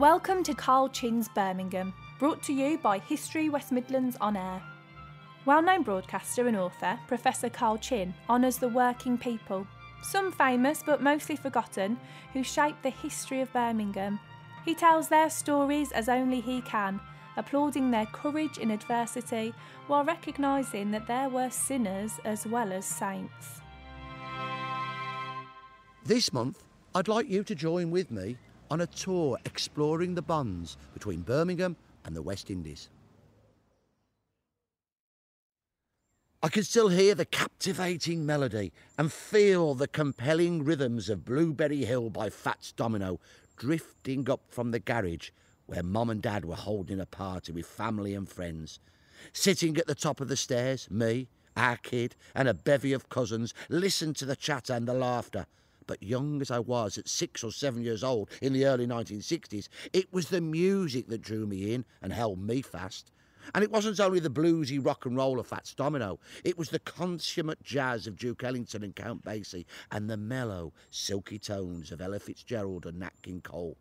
Welcome to Carl Chinn's Birmingham, brought to you by History West Midlands On Air. Well known broadcaster and author, Professor Carl Chinn honours the working people, some famous but mostly forgotten, who shaped the history of Birmingham. He tells their stories as only he can, applauding their courage in adversity while recognising that there were sinners as well as saints. This month, I'd like you to join with me on a tour exploring the bonds between Birmingham and the West Indies. I can still hear the captivating melody and feel the compelling rhythms of Blueberry Hill by Fats Domino drifting up from the garage where Mum and Dad were holding a party with family and friends. Sitting at the top of the stairs, me, our kid, and a bevy of cousins listened to the chatter and the laughter but young as I was at six or seven years old in the early 1960s, it was the music that drew me in and held me fast. And it wasn't only the bluesy rock and roll of Fats Domino, it was the consummate jazz of Duke Ellington and Count Basie and the mellow, silky tones of Ella Fitzgerald and Nat King Cole.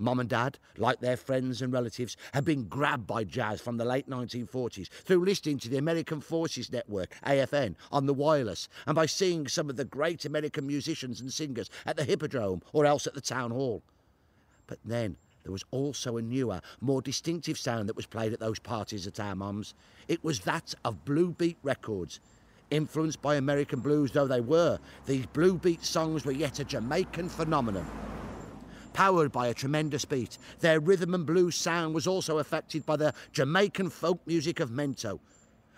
Mum and Dad, like their friends and relatives, had been grabbed by jazz from the late 1940s through listening to the American Forces Network, AFN, on the wireless, and by seeing some of the great American musicians and singers at the Hippodrome or else at the Town Hall. But then there was also a newer, more distinctive sound that was played at those parties at our mum's. It was that of Blue Beat Records. Influenced by American blues though they were, these Blue Beat songs were yet a Jamaican phenomenon powered by a tremendous beat. Their rhythm and blues sound was also affected by the Jamaican folk music of Mento.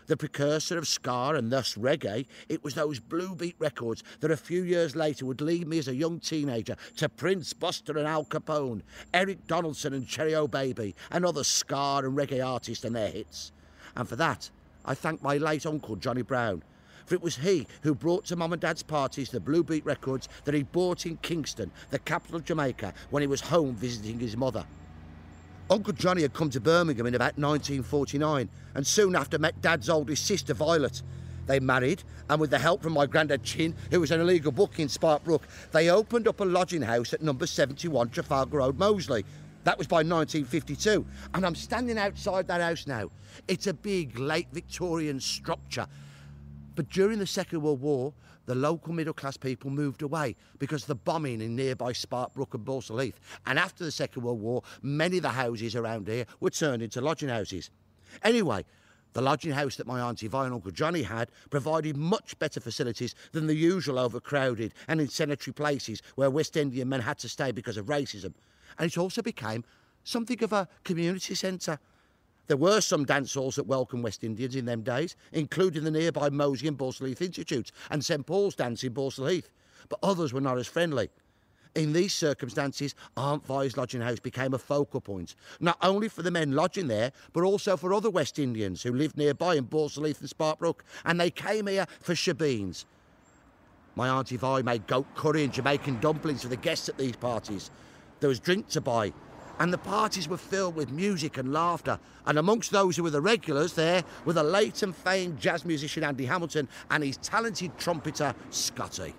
The precursor of ska and thus reggae, it was those blue beat records that a few years later would lead me as a young teenager to Prince Buster and Al Capone, Eric Donaldson and Cherry O'Baby, and other ska and reggae artists and their hits. And for that, I thank my late uncle Johnny Brown, for it was he who brought to Mum and Dad's parties the Blue Beat records that he bought in Kingston, the capital of Jamaica, when he was home visiting his mother. Uncle Johnny had come to Birmingham in about 1949 and soon after met Dad's oldest sister, Violet. They married, and with the help from my granddad Chinn, who was an illegal bookie in Sparkbrook, they opened up a lodging house at number 71 Trafalgar Road, Moseley. That was by 1952, and I'm standing outside that house now. It's a big late Victorian structure but during the Second World War, the local middle class people moved away because of the bombing in nearby Sparkbrook and Balsall Heath. And after the Second World War, many of the houses around here were turned into lodging houses. Anyway, the lodging house that my Auntie Vi and Uncle Johnny had provided much better facilities than the usual overcrowded and incendiary places where West Indian men had to stay because of racism. And it also became something of a community centre there were some dance halls that welcomed West Indians in them days, including the nearby Moseley and Balsall Heath Institute and St Paul's Dance in Balsall Heath, but others were not as friendly. In these circumstances, Aunt Vi's lodging house became a focal point, not only for the men lodging there, but also for other West Indians who lived nearby in Balsall Heath and Sparkbrook, and they came here for shebeens. My Auntie Vi made goat curry and Jamaican dumplings for the guests at these parties. There was drink to buy, and the parties were filled with music and laughter. And amongst those who were the regulars there were the late and famed jazz musician Andy Hamilton and his talented trumpeter Scotty.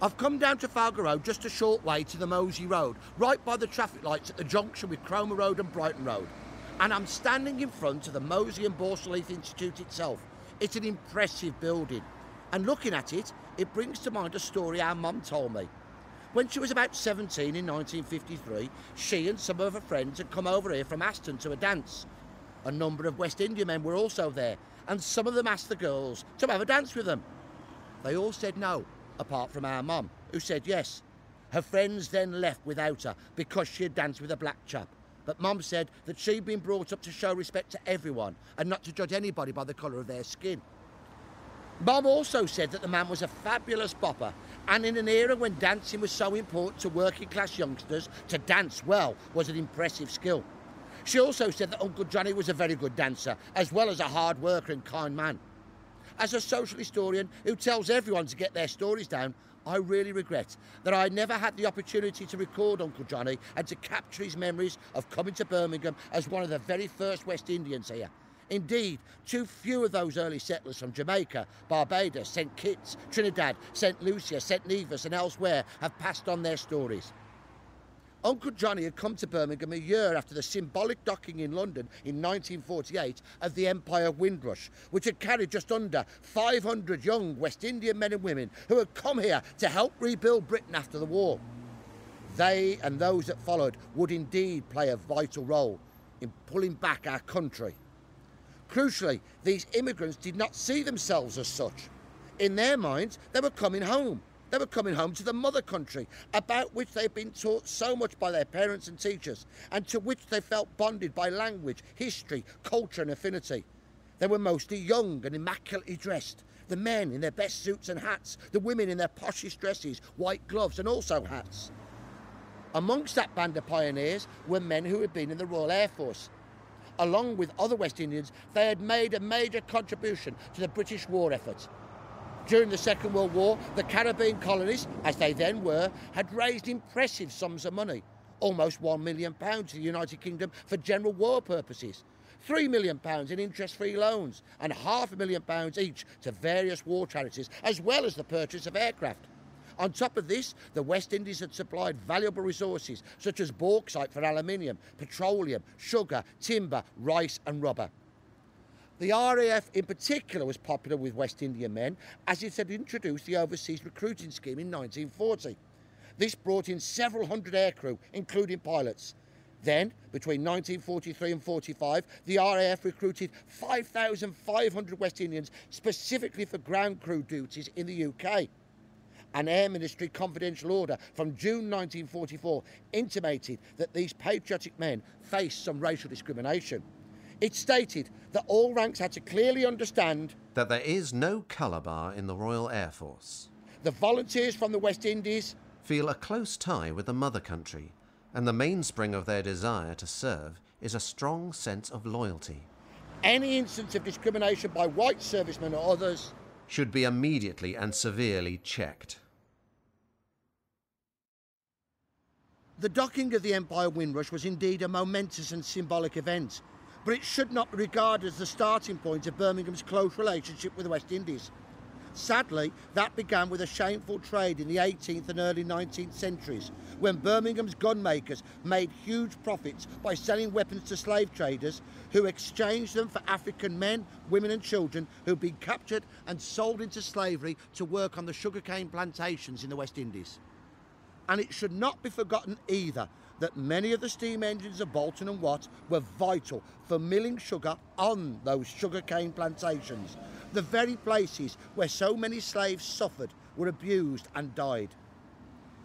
I've come down to Trafalgar Road just a short way to the Moseley Road, right by the traffic lights at the junction with Cromer Road and Brighton Road. And I'm standing in front of the Moseley and Balsall Heath Institute itself. It's an impressive building. And looking at it, it brings to mind a story our mum told me. When she was about 17 in 1953, she and some of her friends had come over here from Aston to a dance. A number of West India men were also there, and some of them asked the girls to have a dance with them. They all said no, apart from our mum, who said yes. Her friends then left without her because she had danced with a black chap. But Mum said that she'd been brought up to show respect to everyone and not to judge anybody by the colour of their skin. Mum also said that the man was a fabulous bopper, and in an era when dancing was so important to working class youngsters, to dance well was an impressive skill. She also said that Uncle Johnny was a very good dancer, as well as a hard worker and kind man. As a social historian who tells everyone to get their stories down, I really regret that I never had the opportunity to record Uncle Johnny and to capture his memories of coming to Birmingham as one of the very first West Indians here. Indeed, too few of those early settlers from Jamaica, Barbados, St. Kitts, Trinidad, St. Lucia, St. Nevis, and elsewhere have passed on their stories. Uncle Johnny had come to Birmingham a year after the symbolic docking in London in 1948 of the Empire Windrush, which had carried just under 500 young West Indian men and women who had come here to help rebuild Britain after the war. They and those that followed would indeed play a vital role in pulling back our country. Crucially, these immigrants did not see themselves as such. In their minds, they were coming home they were coming home to the mother country, about which they'd been taught so much by their parents and teachers, and to which they felt bonded by language, history, culture, and affinity. They were mostly young and immaculately dressed. The men in their best suits and hats, the women in their poshest dresses, white gloves, and also hats. Amongst that band of pioneers were men who had been in the Royal Air Force. Along with other West Indians, they had made a major contribution to the British war effort during the Second World War, the Caribbean colonies, as they then were, had raised impressive sums of money, almost £1 million to the United Kingdom for general war purposes, £3 million in interest free loans, and half a million pounds each to various war charities, as well as the purchase of aircraft. On top of this, the West Indies had supplied valuable resources such as bauxite for aluminium, petroleum, sugar, timber, rice, and rubber. The RAF in particular was popular with West Indian men as it had introduced the overseas recruiting scheme in 1940. This brought in several hundred aircrew, including pilots. Then, between 1943 and 45, the RAF recruited 5,500 West Indians specifically for ground crew duties in the UK. An Air Ministry confidential order from June 1944 intimated that these patriotic men faced some racial discrimination. It stated that all ranks had to clearly understand that there is no colour bar in the Royal Air Force. The volunteers from the West Indies feel a close tie with the mother country, and the mainspring of their desire to serve is a strong sense of loyalty. Any instance of discrimination by white servicemen or others should be immediately and severely checked. The docking of the Empire Windrush was indeed a momentous and symbolic event but it should not be regarded as the starting point of Birmingham's close relationship with the West Indies. Sadly, that began with a shameful trade in the 18th and early 19th centuries, when Birmingham's gunmakers made huge profits by selling weapons to slave traders who exchanged them for African men, women, and children who'd been captured and sold into slavery to work on the sugarcane plantations in the West Indies. And it should not be forgotten either that many of the steam engines of Boulton and Watt were vital for milling sugar on those sugarcane plantations, the very places where so many slaves suffered, were abused and died.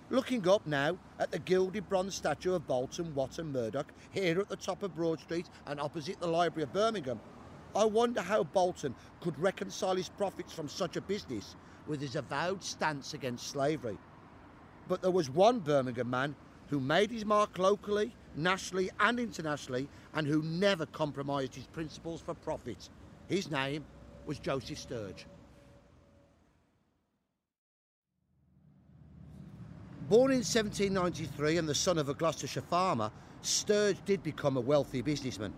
Looking up now at the gilded bronze statue of Boulton, Watt and Murdoch here at the top of Broad Street and opposite the Library of Birmingham, I wonder how Boulton could reconcile his profits from such a business with his avowed stance against slavery. But there was one Birmingham man who made his mark locally, nationally, and internationally, and who never compromised his principles for profit. His name was Joseph Sturge. Born in 1793 and the son of a Gloucestershire farmer, Sturge did become a wealthy businessman.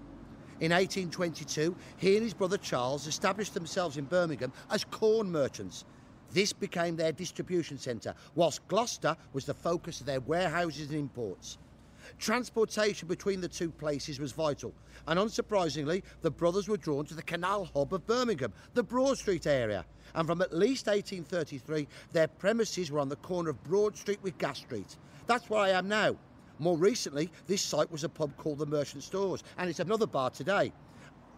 In 1822, he and his brother Charles established themselves in Birmingham as corn merchants this became their distribution centre, whilst Gloucester was the focus of their warehouses and imports. Transportation between the two places was vital, and unsurprisingly, the brothers were drawn to the canal hub of Birmingham, the Broad Street area. And from at least 1833, their premises were on the corner of Broad Street with Gas Street. That's where I am now. More recently, this site was a pub called the Merchant Stores, and it's another bar today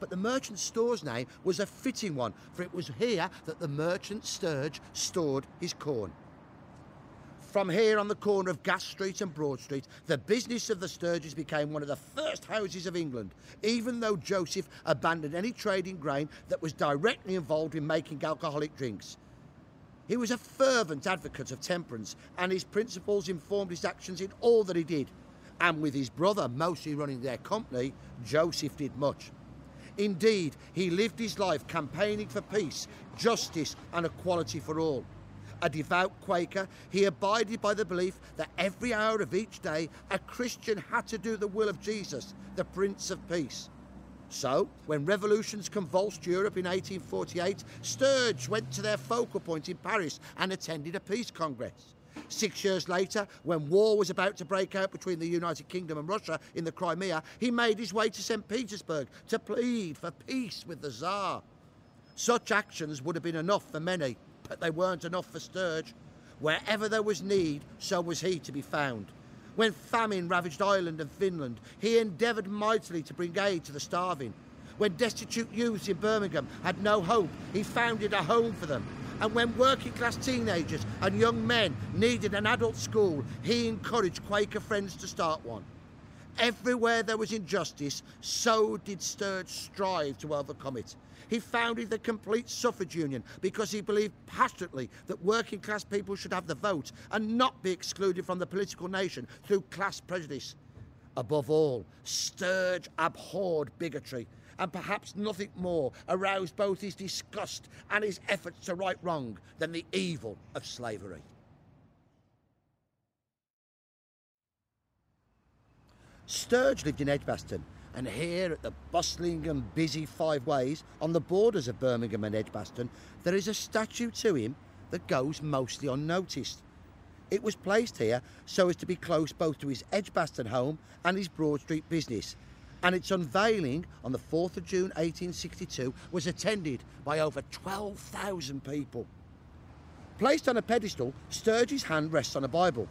but the merchant store's name was a fitting one, for it was here that the merchant Sturge stored his corn. From here on the corner of Gas Street and Broad Street, the business of the Sturges became one of the first houses of England, even though Joseph abandoned any trade in grain that was directly involved in making alcoholic drinks. He was a fervent advocate of temperance, and his principles informed his actions in all that he did. And with his brother mostly running their company, Joseph did much. Indeed, he lived his life campaigning for peace, justice, and equality for all. A devout Quaker, he abided by the belief that every hour of each day a Christian had to do the will of Jesus, the Prince of Peace. So, when revolutions convulsed Europe in 1848, Sturge went to their focal point in Paris and attended a peace congress. Six years later, when war was about to break out between the United Kingdom and Russia in the Crimea, he made his way to St. Petersburg to plead for peace with the Tsar. Such actions would have been enough for many, but they weren't enough for Sturge. Wherever there was need, so was he to be found. When famine ravaged Ireland and Finland, he endeavoured mightily to bring aid to the starving. When destitute youths in Birmingham had no hope, he founded a home for them. And when working class teenagers and young men needed an adult school, he encouraged Quaker friends to start one. Everywhere there was injustice, so did Sturge strive to overcome it. He founded the Complete Suffrage Union because he believed passionately that working class people should have the vote and not be excluded from the political nation through class prejudice. Above all, Sturge abhorred bigotry, and perhaps nothing more aroused both his disgust and his efforts to right wrong than the evil of slavery. Sturge lived in Edgbaston and here at the bustling and busy Five Ways, on the borders of Birmingham and Edgbaston, there is a statue to him that goes mostly unnoticed. It was placed here so as to be close both to his Edgbaston home and his Broad Street business, and its unveiling on the 4th of June 1862 was attended by over 12,000 people. Placed on a pedestal, Sturge's hand rests on a Bible.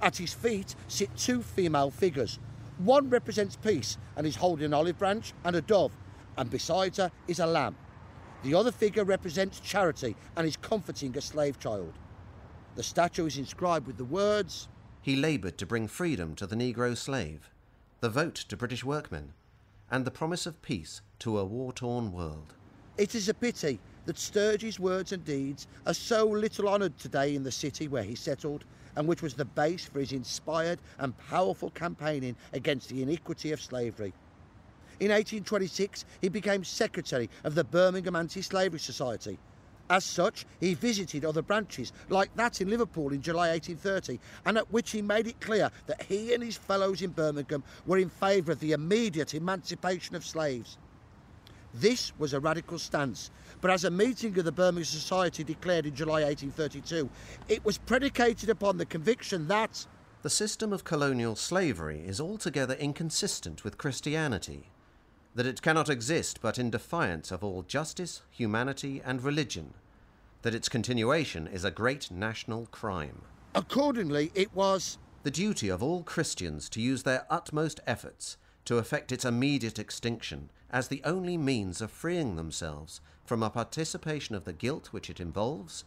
At his feet sit two female figures, one represents peace and is holding an olive branch and a dove, and beside her is a lamb. The other figure represents charity and is comforting a slave child. The statue is inscribed with the words He laboured to bring freedom to the Negro slave, the vote to British workmen, and the promise of peace to a war torn world. It is a pity that Sturge's words and deeds are so little honoured today in the city where he settled and which was the base for his inspired and powerful campaigning against the iniquity of slavery. In 1826, he became secretary of the Birmingham Anti Slavery Society. As such, he visited other branches, like that in Liverpool in July 1830, and at which he made it clear that he and his fellows in Birmingham were in favour of the immediate emancipation of slaves. This was a radical stance, but as a meeting of the Birmingham Society declared in July 1832, it was predicated upon the conviction that the system of colonial slavery is altogether inconsistent with Christianity, that it cannot exist but in defiance of all justice, humanity, and religion, that its continuation is a great national crime. Accordingly, it was the duty of all Christians to use their utmost efforts to effect its immediate extinction as the only means of freeing themselves from a participation of the guilt which it involves,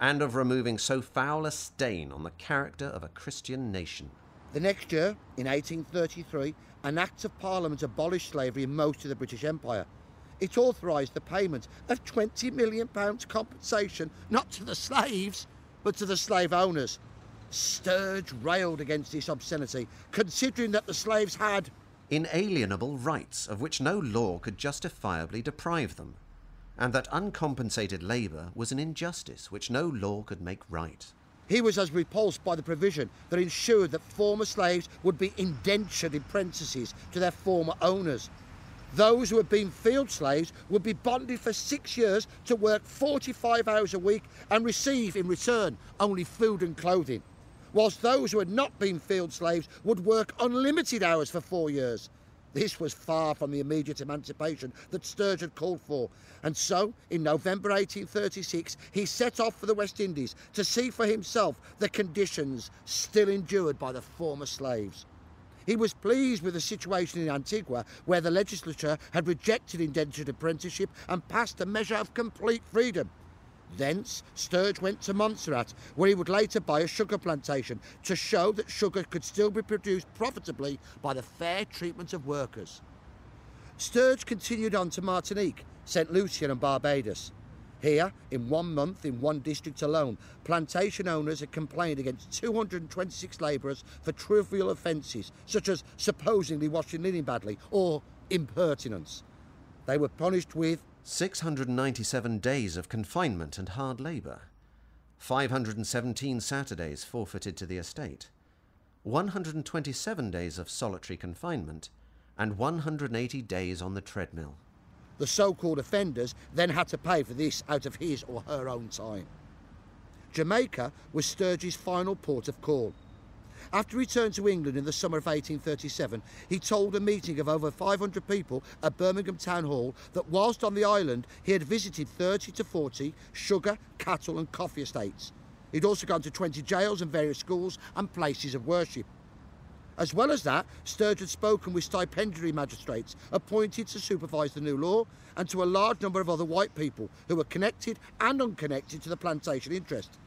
and of removing so foul a stain on the character of a Christian nation. The next year, in 1833, an Act of Parliament abolished slavery in most of the British Empire. It authorised the payment of £20 million compensation, not to the slaves, but to the slave owners. Sturge railed against this obscenity, considering that the slaves had inalienable rights of which no law could justifiably deprive them, and that uncompensated labour was an injustice which no law could make right. He was as repulsed by the provision that ensured that former slaves would be indentured apprentices to their former owners. Those who had been field slaves would be bonded for six years to work 45 hours a week and receive in return only food and clothing whilst those who had not been field slaves would work unlimited hours for four years. This was far from the immediate emancipation that Sturge had called for, and so, in November 1836, he set off for the West Indies to see for himself the conditions still endured by the former slaves. He was pleased with the situation in Antigua, where the legislature had rejected indentured apprenticeship and passed a measure of complete freedom. Thence, Sturge went to Montserrat, where he would later buy a sugar plantation to show that sugar could still be produced profitably by the fair treatment of workers. Sturge continued on to Martinique, St. Lucia, and Barbados. Here, in one month, in one district alone, plantation owners had complained against 226 labourers for trivial offences, such as supposedly washing linen badly or impertinence. They were punished with 697 days of confinement and hard labour, 517 Saturdays forfeited to the estate, 127 days of solitary confinement, and 180 days on the treadmill. The so called offenders then had to pay for this out of his or her own time. Jamaica was Sturge's final port of call. After he returned to England in the summer of 1837, he told a meeting of over 500 people at Birmingham Town Hall that whilst on the island he had visited 30 to 40 sugar, cattle, and coffee estates. He'd also gone to 20 jails and various schools and places of worship. As well as that, Sturge had spoken with stipendiary magistrates appointed to supervise the new law and to a large number of other white people who were connected and unconnected to the plantation interest.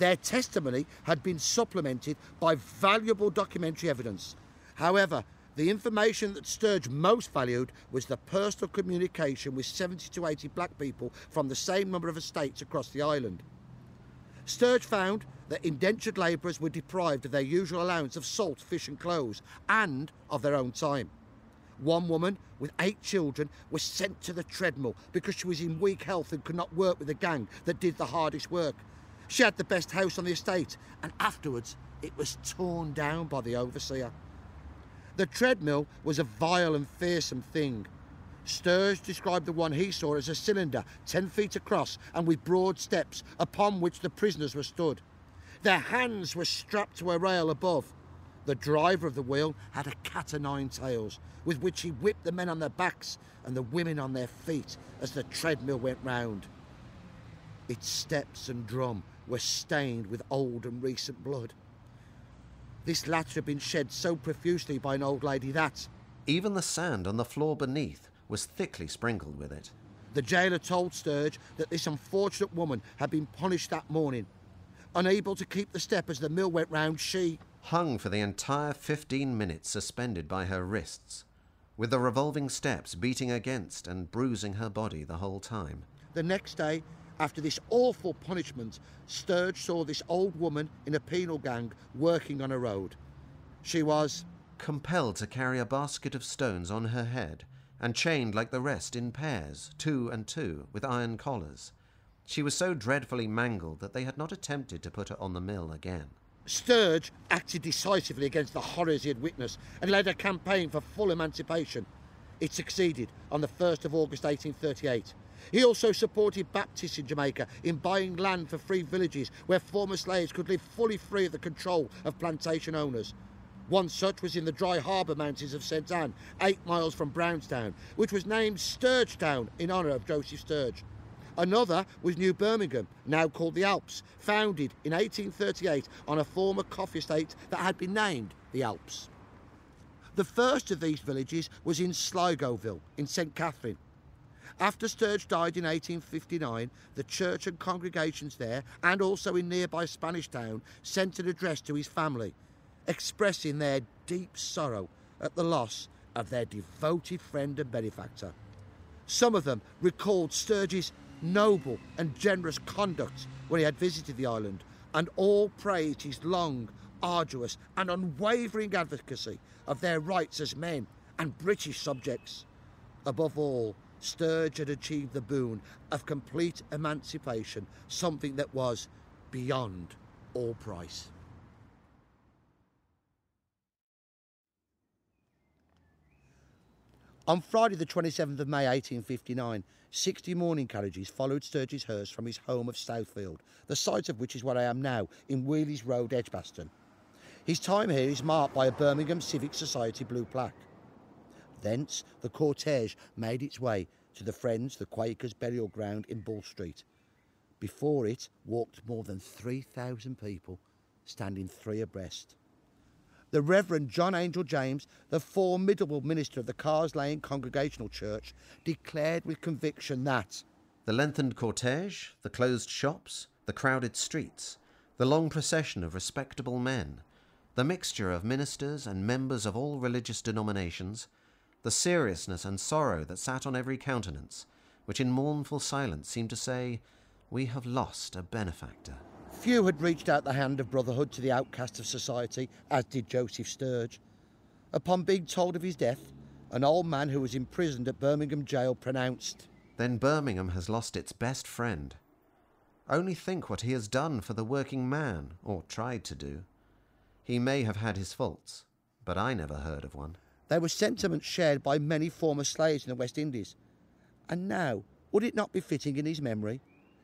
Their testimony had been supplemented by valuable documentary evidence. However, the information that Sturge most valued was the personal communication with 70 to 80 black people from the same number of estates across the island. Sturge found that indentured labourers were deprived of their usual allowance of salt, fish, and clothes, and of their own time. One woman with eight children was sent to the treadmill because she was in weak health and could not work with the gang that did the hardest work. She had the best house on the estate, and afterwards it was torn down by the overseer. The treadmill was a vile and fearsome thing. Sturge described the one he saw as a cylinder, 10 feet across and with broad steps upon which the prisoners were stood. Their hands were strapped to a rail above. The driver of the wheel had a cat o' nine tails, with which he whipped the men on their backs and the women on their feet as the treadmill went round. Its steps and drum were stained with old and recent blood. This latter had been shed so profusely by an old lady that, Even the sand on the floor beneath was thickly sprinkled with it. the jailer told Sturge that this unfortunate woman had been punished that morning. Unable to keep the step as the mill went round, she, hung for the entire 15 minutes suspended by her wrists, with the revolving steps beating against and bruising her body the whole time. The next day, after this awful punishment, Sturge saw this old woman in a penal gang working on a road. She was, Compelled to carry a basket of stones on her head, and chained like the rest in pairs, two and two, with iron collars. She was so dreadfully mangled that they had not attempted to put her on the mill again. Sturge acted decisively against the horrors he had witnessed and led a campaign for full emancipation. It succeeded on the 1st of August 1838. He also supported Baptists in Jamaica in buying land for free villages where former slaves could live fully free of the control of plantation owners. One such was in the dry harbour mountains of St Ann, eight miles from Brownstown, which was named Sturgetown in honour of Joseph Sturge. Another was New Birmingham, now called the Alps, founded in 1838 on a former coffee estate that had been named the Alps. The first of these villages was in Sligoville in St Catherine. After Sturge died in 1859, the church and congregations there, and also in nearby Spanish Town, sent an address to his family, expressing their deep sorrow at the loss of their devoted friend and benefactor. Some of them recalled Sturge's noble and generous conduct when he had visited the island, and all praised his long, arduous, and unwavering advocacy of their rights as men and British subjects. Above all, Sturge had achieved the boon of complete emancipation, something that was beyond all price. On Friday, the 27th of May 1859, 60 mourning carriages followed Sturge's hearse from his home of Southfield, the site of which is where I am now, in Wheeleys Road, Edgbaston. His time here is marked by a Birmingham Civic Society blue plaque. Thence, the cortege made its way to the Friends, the Quakers' burial ground in Bull Street. Before it walked more than 3,000 people, standing three abreast. The Reverend John Angell James, the formidable minister of the Carrs Lane Congregational Church, declared with conviction that The lengthened cortege, the closed shops, the crowded streets, the long procession of respectable men, the mixture of ministers and members of all religious denominations, the seriousness and sorrow that sat on every countenance, which in mournful silence seemed to say, We have lost a benefactor. few had reached out the hand of brotherhood to the outcast of society, as did Joseph Sturge. Upon being told of his death, an old man who was imprisoned at Birmingham jail pronounced, Then Birmingham has lost its best friend. Only think what he has done for the working man, or tried to do. He may have had his faults, but I never heard of one. They were sentiments shared by many former slaves in the West Indies. And now, would it not be fitting in his memory,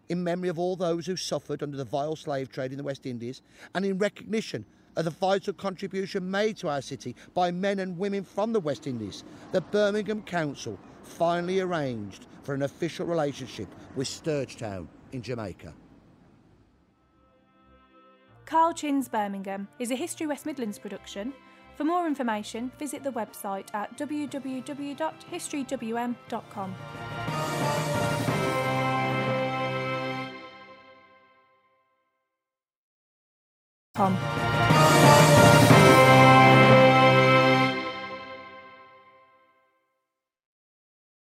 in memory of all those who suffered under the vile slave trade in the West Indies, and in recognition of the vital contribution made to our city by men and women from the West Indies, that Birmingham Council finally arranged for an official relationship with Sturgetown in Jamaica. Carl Chinn's Birmingham is a History West Midlands production. For more information, visit the website at www.historywm.com. Com.